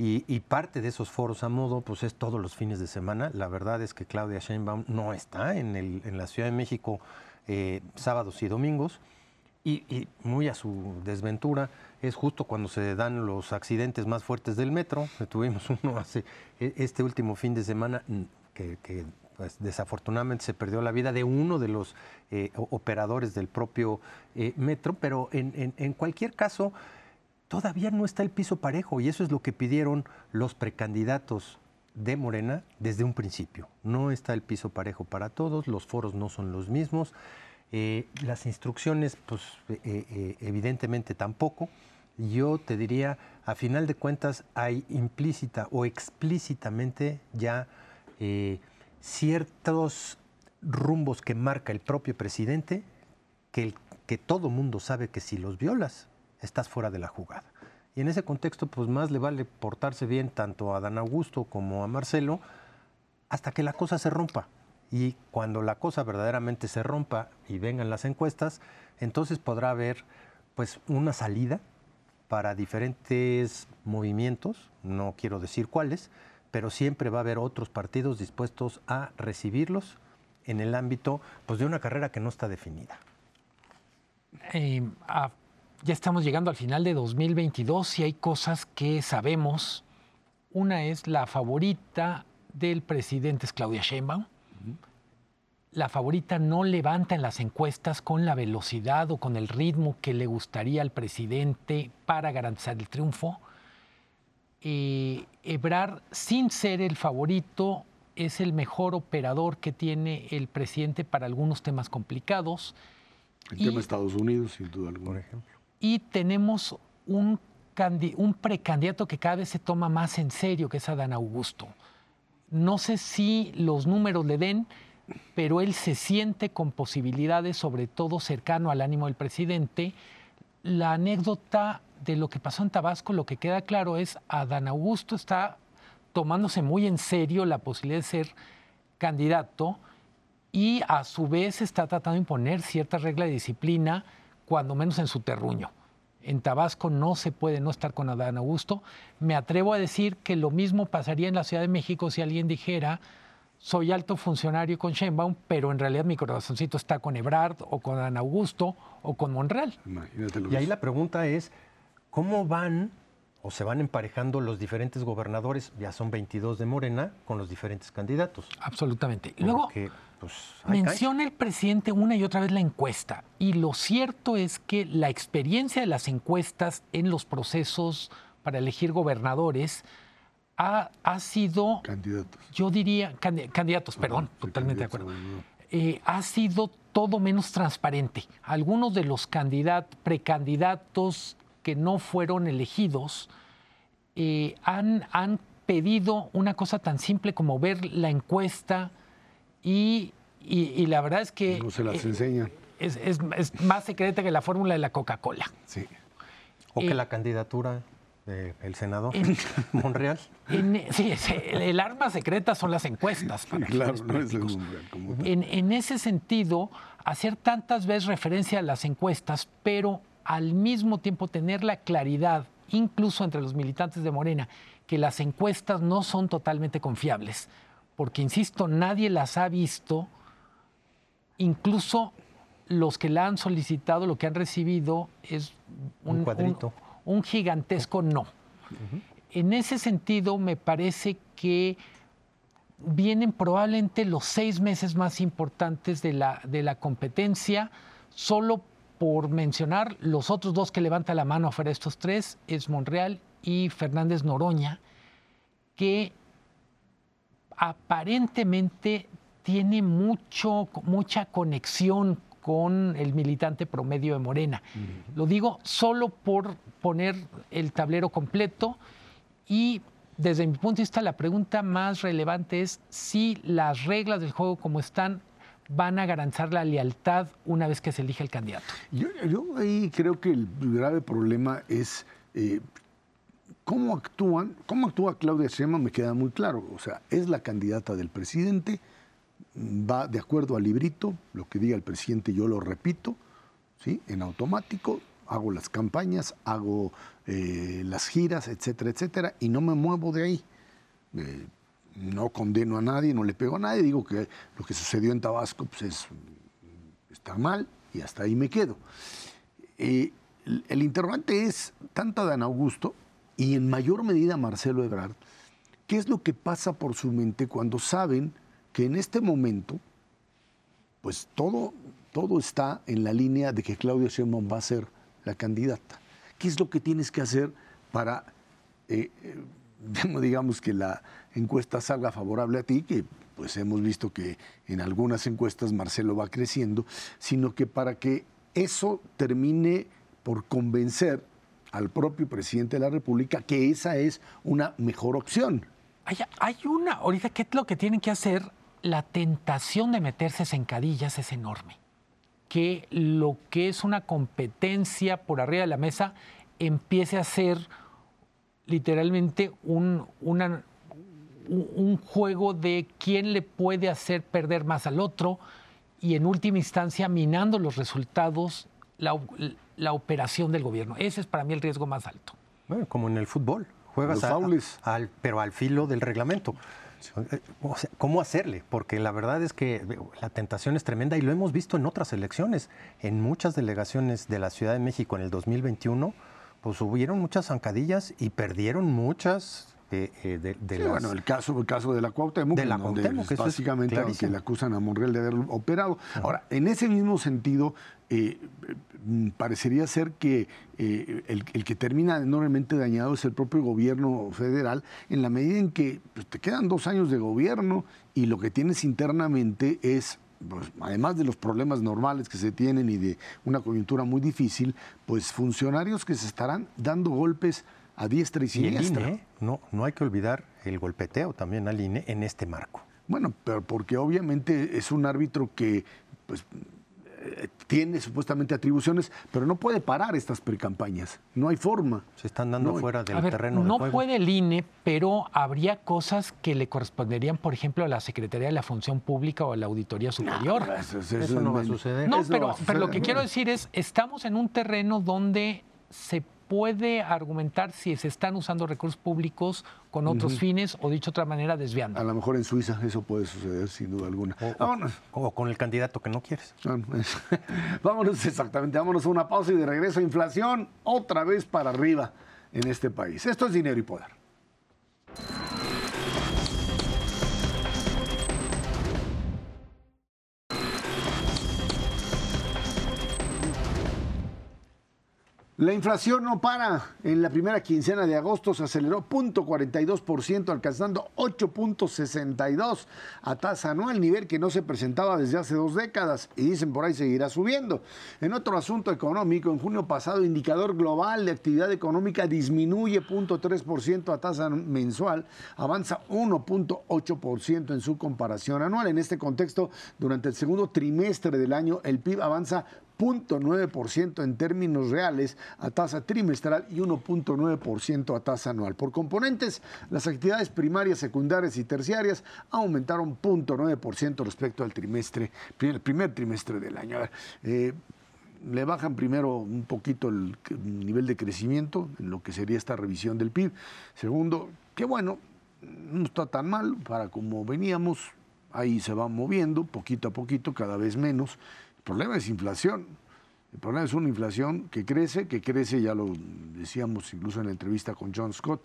Y, parte de esos foros a modo, pues es todos los fines de semana. La verdad es que Claudia Sheinbaum no está en, el, en la Ciudad de México eh, sábados y domingos. Y, y, muy a su desventura, es justo cuando se dan los accidentes más fuertes del metro. Tuvimos uno hace e, este último fin de semana que, que pues desafortunadamente se perdió la vida de uno de los eh, operadores del propio eh, metro, pero en, cualquier caso todavía no está el piso parejo y eso es lo que pidieron los precandidatos de Morena desde un principio. No está el piso parejo para todos, los foros no son los mismos, eh, las instrucciones pues evidentemente tampoco. Yo te diría, a final de cuentas hay implícita o explícitamente ya ciertos rumbos que marca el propio presidente que, que todo mundo sabe que si los violas estás fuera de la jugada. Y en ese contexto, pues más le vale portarse bien tanto a Dan Augusto como a Marcelo hasta que la cosa se rompa. Y cuando la cosa verdaderamente se rompa y vengan las encuestas, entonces podrá haber pues una salida para diferentes movimientos, no quiero decir cuáles, pero siempre va a haber otros partidos dispuestos a recibirlos en el ámbito pues, de una carrera que no está definida. Eh, ya estamos llegando al final de 2022 y hay cosas que sabemos. Una es la favorita del presidente es Claudia Sheinbaum. La favorita no levanta en las encuestas con la velocidad o con el ritmo que le gustaría al presidente para garantizar el triunfo. Eh, Ebrar, sin ser el favorito, es el mejor operador que tiene el presidente para algunos temas complicados. El tema de Estados Unidos, sin duda alguna. Por ejemplo. Y tenemos un, un precandidato que cada vez se toma más en serio, que es Adán Augusto. No sé si los números le den, pero él se siente con posibilidades, sobre todo cercano al ánimo del presidente la anécdota de lo que pasó en Tabasco, lo que queda claro es Adán Augusto está tomándose muy en serio la posibilidad de ser candidato y a su vez está tratando de imponer cierta regla de disciplina, cuando menos en su terruño. En Tabasco no se puede no estar con Adán Augusto. Me atrevo a decir que lo mismo pasaría en la Ciudad de México si alguien dijera, soy alto funcionario con Sheinbaum, pero en realidad mi corazoncito está con Ebrard o con Adán Augusto o con Monreal. y ahí la pregunta es, ¿cómo van o se van emparejando los diferentes gobernadores, ya son 22 de Morena, con los diferentes candidatos? Absolutamente. Luego, pues, menciona el presidente una y otra vez la encuesta, y lo cierto es que la experiencia de las encuestas en los procesos para elegir gobernadores ha, sido... Candidatos. Yo diría, candidatos, perdón, totalmente de acuerdo. Eh, ha sido todo menos transparente. Algunos de los candidatos, precandidatos que no fueron elegidos eh, han, han pedido una cosa tan simple como ver la encuesta y, y, la verdad es que... No se las eh, enseñan. Es, es, más secreta que la fórmula de la Coca-Cola. Sí. O que eh, la candidatura del senador Monreal. sí, el, arma secreta son las encuestas. claro, no es el en, en ese sentido, hacer tantas veces referencia a las encuestas, pero al mismo tiempo tener la claridad, incluso entre los militantes de Morena, que las encuestas no son totalmente confiables, porque, insisto, nadie las ha visto, incluso los que la han solicitado, lo que han recibido es un, un, gigantesco no. En ese sentido, me parece que vienen probablemente los seis meses más importantes de la, de la competencia, solo por mencionar, los otros dos que levanta la mano afuera de estos tres es Monreal y Fernández Noroña, que aparentemente tiene mucho, mucha conexión con el militante promedio de Morena. Lo digo solo por poner el tablero completo y desde mi punto de vista la pregunta más relevante es si las reglas del juego como están van a garantizar la lealtad una vez que se elige el candidato. Yo, ahí creo que el grave problema es eh, cómo actúan, cómo actúa Claudia Sheinbaum me queda muy claro. O sea, es la candidata del presidente, va de acuerdo al librito, lo que diga el presidente yo lo repito, ¿sí? en automático, hago las campañas, hago eh, las giras, etcétera, etcétera, y no me muevo de ahí. Eh, no condeno a nadie, no le pego a nadie, digo que lo que sucedió en Tabasco pues es, está mal y hasta ahí me quedo. Eh, el, interrogante es tanto Dan Augusto y en mayor medida Marcelo Ebrard, ¿qué es lo que pasa por su mente cuando saben que en este momento, pues todo, todo está en la línea de que Claudia Sheinbaum va a ser la candidata? ¿Qué es lo que tienes que hacer para, eh, eh, digamos que la, encuesta salga favorable a ti, que pues hemos visto que en algunas encuestas Marcelo va creciendo, sino que para que eso termine por convencer al propio presidente de la República que esa es una mejor opción. Hay, una, ahorita, ¿qué es lo que tienen que hacer? La tentación de meterse en cadillas es enorme. Que lo que es una competencia por arriba de la mesa empiece a ser literalmente un, una, un juego de quién le puede hacer perder más al otro y en última instancia minando los resultados, la, operación del gobierno. Ese es para mí el riesgo más alto. Bueno, como en el fútbol, juegas al, pero al filo del reglamento. ¿Cómo hacerle? Porque la verdad es que la tentación es tremenda y lo hemos visto en otras elecciones. En muchas delegaciones de la Ciudad de México en el 2021, pues hubieron muchas zancadillas y perdieron muchas eh, de, bueno, el caso, el caso de la Cuauhtémoc, de la donde básicamente que le acusan a Monreal de haber operado. Ahora, en ese mismo sentido, eh, parecería ser que eh, el, que termina enormemente dañado es el propio gobierno federal, en la medida en que pues, te quedan dos años de gobierno y lo que tienes internamente es pues, además de los problemas normales que se tienen y de una coyuntura muy difícil, pues funcionarios que se estarán dando golpes a diestra y siniestra. ¿eh? no, no hay que olvidar el golpeteo también al INE en este marco. Bueno, pero porque obviamente es un árbitro que pues, tiene supuestamente atribuciones, pero no puede parar estas precampañas. No hay forma. Se están dando No, fuera del A ver, terreno no de juego. puede el INE, pero habría cosas que le corresponderían, por ejemplo, a la Secretaría de la Función Pública o a la Auditoría Superior. Eso, Eso no va a suceder. No, pero, pero lo que quiero decir es, estamos en un terreno donde se puede argumentar si se están usando recursos públicos con otros fines o, dicho de otra manera, desviando. A lo mejor en Suiza eso puede suceder, sin duda alguna. O, o- Vámonos. o con el candidato que no quieres. Vámonos. Vámonos, exactamente. Vámonos a una pausa y de regreso. Inflación otra vez para arriba en este país. Esto es dinero y poder. La inflación no para. En la primera quincena de agosto se aceleró 0.42%, alcanzando 8.62 a tasa anual, nivel que no se presentaba desde hace dos décadas y dicen por ahí seguirá subiendo. En otro asunto económico, en junio pasado, indicador global de actividad económica disminuye 0.3% a tasa mensual, avanza 1.8% en su comparación anual. En este contexto, durante el segundo trimestre del año, el PIB avanza 0.9% en términos reales a tasa trimestral y 1.9% a tasa anual. Por componentes, las actividades primarias, secundarias y terciarias aumentaron 0.9% respecto al trimestre, el primer trimestre del año. A ver, eh, le bajan primero un poquito el nivel de crecimiento en lo que sería esta revisión del PIB. Segundo, que bueno, no está tan mal para como veníamos, ahí se va moviendo poquito a poquito, cada vez menos. Problema es inflación. El problema es una inflación que crece, que crece, ya lo decíamos incluso en la entrevista con John Scott,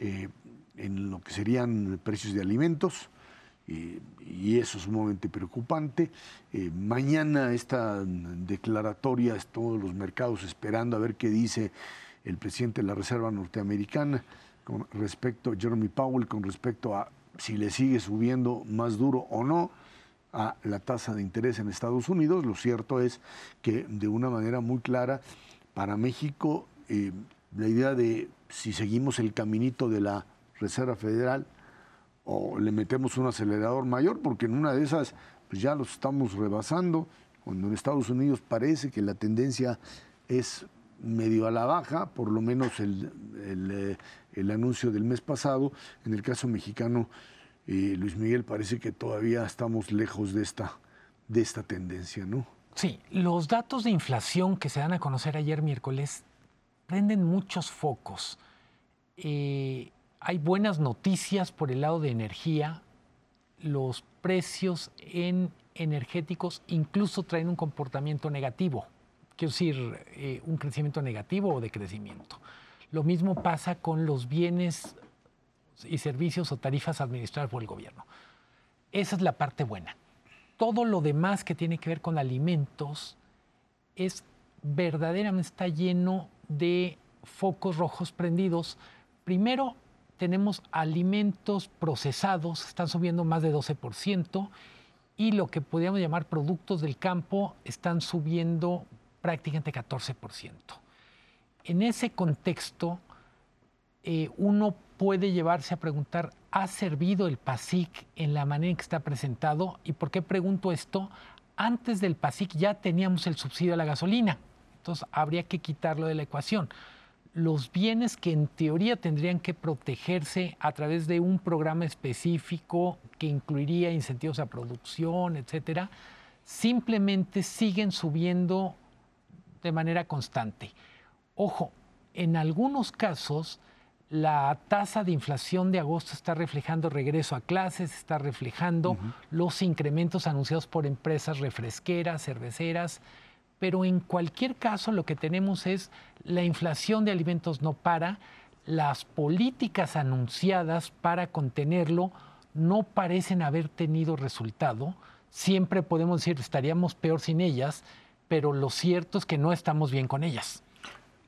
eh, en lo que serían precios de alimentos, y eso es sumamente preocupante. Eh, mañana esta declaratoria, todos los mercados esperando a ver qué dice el presidente de la Reserva Norteamericana con respecto, Jeremy Powell, con respecto a si le sigue subiendo más duro o no a la tasa de interés en Estados Unidos. Lo cierto es que de una manera muy clara, para México, eh, la idea de si seguimos el caminito de la Reserva Federal o le metemos un acelerador mayor, porque en una de esas pues ya los estamos rebasando, cuando en Estados Unidos parece que la tendencia es medio a la baja, por lo menos el, el, eh, el anuncio del mes pasado. En el caso mexicano, Luis Miguel, parece que todavía estamos lejos de esta, de esta tendencia, ¿no? Sí, los datos de inflación que se dan a conocer ayer miércoles prenden muchos focos. Eh, hay buenas noticias por el lado de energía. Los precios en energéticos incluso traen un comportamiento negativo. Quiero decir, eh, un crecimiento negativo o de crecimiento. Lo mismo pasa con los bienes y servicios o tarifas administradas por el gobierno. Esa es la parte buena. Todo lo demás que tiene que ver con alimentos es verdaderamente está lleno de focos rojos prendidos. Primero, tenemos alimentos procesados, están subiendo más de 12%, y lo que podríamos llamar productos del campo están subiendo prácticamente 14%. En ese contexto, eh, uno puede llevarse a preguntar, ¿ha servido el PASIC en la manera en que está presentado? ¿Y por qué pregunto esto? Antes del PASIC ya teníamos el subsidio a la gasolina, entonces habría que quitarlo de la ecuación. Los bienes que en teoría tendrían que protegerse a través de un programa específico que incluiría incentivos a producción, etcétera, simplemente siguen subiendo de manera constante. Ojo, en algunos casos la tasa de inflación de agosto está reflejando regreso a clases, está reflejando los incrementos anunciados por empresas refresqueras, cerveceras, pero en cualquier caso lo que tenemos es la inflación de alimentos no para, las políticas anunciadas para contenerlo no parecen haber tenido resultado. Siempre podemos decir estaríamos peor sin ellas, pero lo cierto es que no estamos bien con ellas.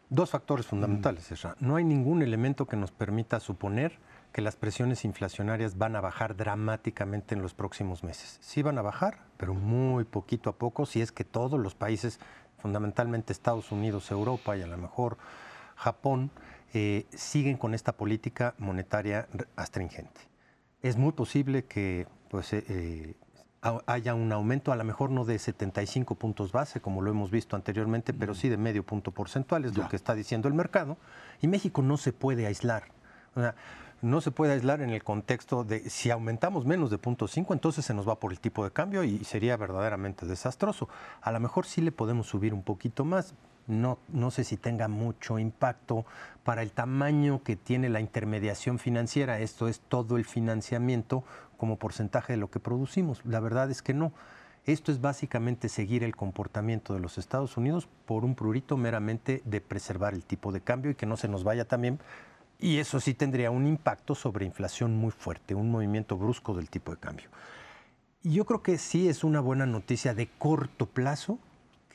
Dos factores fundamentales, Ezra. No hay ningún elemento que nos permita suponer que las presiones inflacionarias van a bajar dramáticamente en los próximos meses. Sí van a bajar, pero muy poquito a poco, si es que todos los países, fundamentalmente Estados Unidos, Europa y a lo mejor Japón, eh, siguen con esta política monetaria astringente. Es muy posible que pues, eh, eh, haya un aumento, a lo mejor no de 75 puntos base, como lo hemos visto anteriormente, pero sí de medio punto porcentual, es lo que está diciendo el mercado. Y México no se puede aislar. O sea, no se puede aislar en el contexto de si aumentamos menos de 0.5, entonces se nos va por el tipo de cambio y sería verdaderamente desastroso. A lo mejor sí le podemos subir un poquito más. No, no sé si tenga mucho impacto para el tamaño que tiene la intermediación financiera. Esto es todo el financiamiento como porcentaje de lo que producimos. La verdad es que no. Esto es básicamente seguir el comportamiento de los Estados Unidos por un prurito meramente de preservar el tipo de cambio y que no se nos vaya también y eso sí tendría un impacto sobre inflación muy fuerte, un movimiento brusco del tipo de cambio. Y yo creo que sí es una buena noticia de corto plazo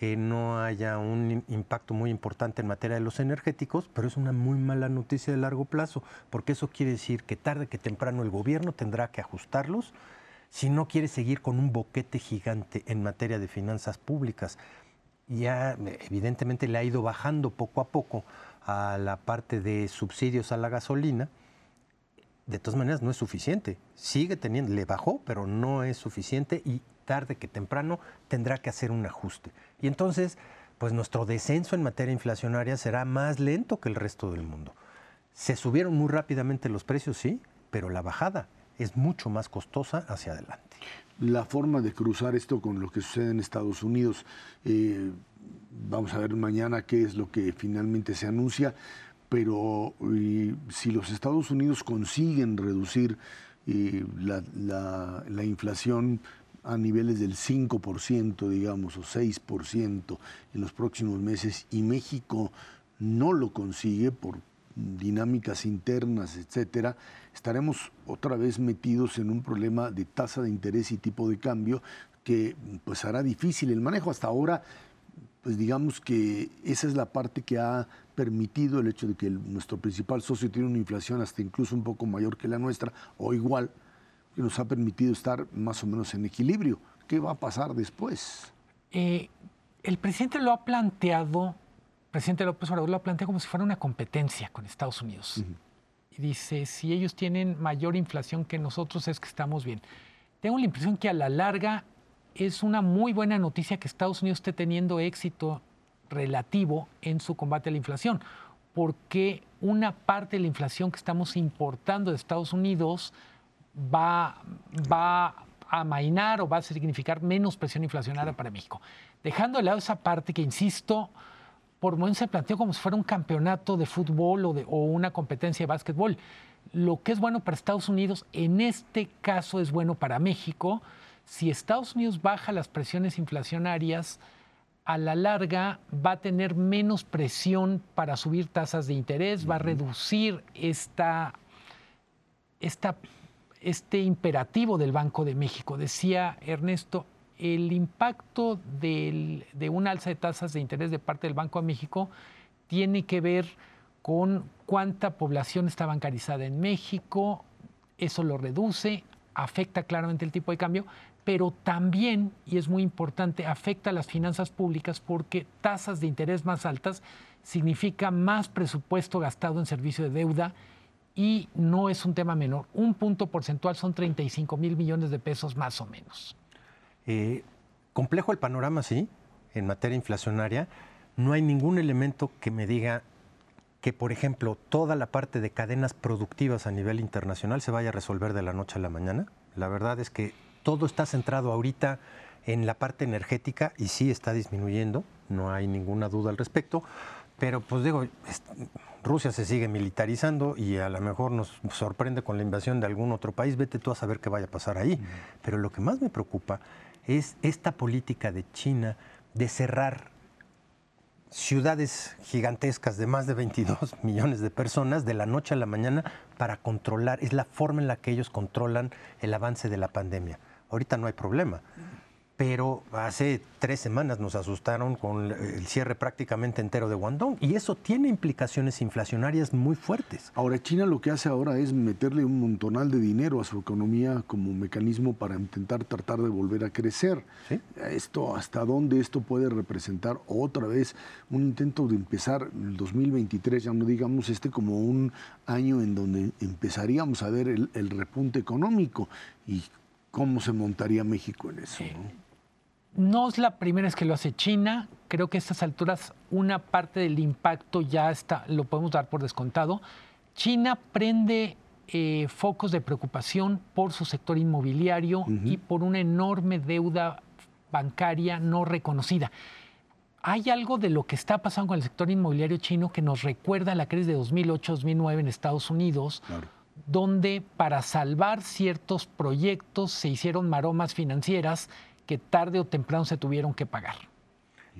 que no haya un impacto muy importante en materia de los energéticos, pero es una muy mala noticia de largo plazo, porque eso quiere decir que tarde que temprano el gobierno tendrá que ajustarlos si no quiere seguir con un boquete gigante en materia de finanzas públicas. Ya evidentemente le ha ido bajando poco a poco a la parte de subsidios a la gasolina, de todas maneras no es suficiente. Sigue teniendo, le bajó, pero no es suficiente y tarde que temprano tendrá que hacer un ajuste. Y entonces, pues nuestro descenso en materia inflacionaria será más lento que el resto del mundo. Se subieron muy rápidamente los precios, sí, pero la bajada es mucho más costosa hacia adelante. La forma de cruzar esto con lo que sucede en Estados Unidos, eh, Vamos a ver mañana qué es lo que finalmente se anuncia, pero si los Estados Unidos consiguen reducir la, inflación a niveles del 5%, digamos, o 6% en los próximos meses, y México no lo consigue por dinámicas internas, etcétera, estaremos otra vez metidos en un problema de tasa de interés y tipo de cambio que pues hará difícil el manejo. Hasta ahora pues digamos que esa es la parte que ha permitido el hecho de que nuestro principal socio tiene una inflación hasta incluso un poco mayor que la nuestra o igual, que nos ha permitido estar más o menos en equilibrio. ¿Qué va a pasar después? Eh, el presidente lo ha planteado, el presidente López Obrador lo ha planteado como si fuera una competencia con Estados Unidos. Y dice, si ellos tienen mayor inflación que nosotros es que estamos bien. Tengo la impresión que a la larga es una muy buena noticia que Estados Unidos esté teniendo éxito relativo en su combate a la inflación, porque una parte de la inflación que estamos importando de Estados Unidos va, va a mainar o va a significar menos presión inflacionaria para México. Dejando de lado esa parte que, insisto, por momentos se planteó como si fuera un campeonato de fútbol o, de, o una competencia de básquetbol. Lo que es bueno para Estados Unidos, en este caso es bueno para México, si Estados Unidos baja las presiones inflacionarias, a la larga va a tener menos presión para subir tasas de interés, va a reducir esta, este imperativo del Banco de México. Decía Ernesto, el impacto de un alza de tasas de interés de parte del Banco de México tiene que ver con cuánta población está bancarizada en México, eso lo reduce, afecta claramente el tipo de cambio, pero también, y es muy importante, afecta a las finanzas públicas porque tasas de interés más altas significa más presupuesto gastado en servicio de deuda y no es un tema menor. Un punto porcentual son 35 mil millones de pesos más o menos. Eh, complejo el panorama, sí, en materia inflacionaria. No hay ningún elemento que me diga que, por ejemplo, toda la parte de cadenas productivas a nivel internacional se vaya a resolver de la noche a la mañana. La verdad es que todo está centrado ahorita en la parte energética y sí está disminuyendo, no hay ninguna duda al respecto, pero pues digo, Rusia se sigue militarizando y a lo mejor nos sorprende con la invasión de algún otro país, vete tú a saber qué vaya a pasar ahí. Pero lo que más me preocupa es esta política de China de cerrar ciudades gigantescas de más de 22 millones de personas de la noche a la mañana para controlar, es la forma en la que ellos controlan el avance de la pandemia. Ahorita no hay problema. Pero hace tres semanas nos asustaron con el cierre prácticamente entero de Guangdong y eso tiene implicaciones inflacionarias muy fuertes. Ahora China lo que hace ahora es meterle un montonal de dinero a su economía como mecanismo para intentar tratar de volver a crecer. Esto, ¿Hasta dónde esto puede representar otra vez un intento de empezar el 2023, ya no digamos este como un año en donde empezaríamos a ver el, el repunte económico? Y cómo se montaría México en eso. ¿no? No es la primera vez que lo hace China. Creo que a estas alturas una parte del impacto ya está, lo podemos dar por descontado. China prende eh, focos de preocupación por su sector inmobiliario y por una enorme deuda bancaria no reconocida. Hay algo de lo que está pasando con el sector inmobiliario chino que nos recuerda a la crisis de 2008-2009 en Estados Unidos, donde para salvar ciertos proyectos se hicieron maromas financieras que tarde o temprano se tuvieron que pagar.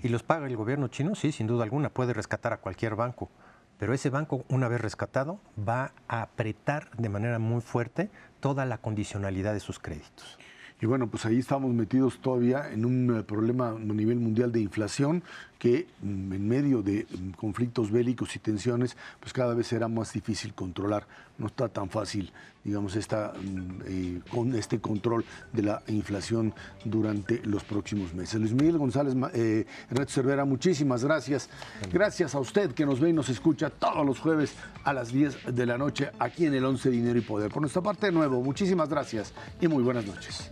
¿Y los paga el gobierno chino? Sí, sin duda alguna, puede rescatar a cualquier banco. Pero ese banco, una vez rescatado, va a apretar de manera muy fuerte toda la condicionalidad de sus créditos. Y bueno, pues ahí estamos metidos todavía en un eh, problema a nivel mundial de inflación que mm, en medio de mm, conflictos bélicos y tensiones, pues cada vez será más difícil controlar. No está tan fácil, digamos, esta, mm, eh, con este control de la inflación durante los próximos meses. Luis Miguel González, eh, Cervera, muchísimas gracias. Gracias a usted que nos ve y nos escucha todos los jueves a las 10 de la noche aquí en el 11 Dinero y Poder. Por nuestra parte, de nuevo, muchísimas gracias y muy buenas noches.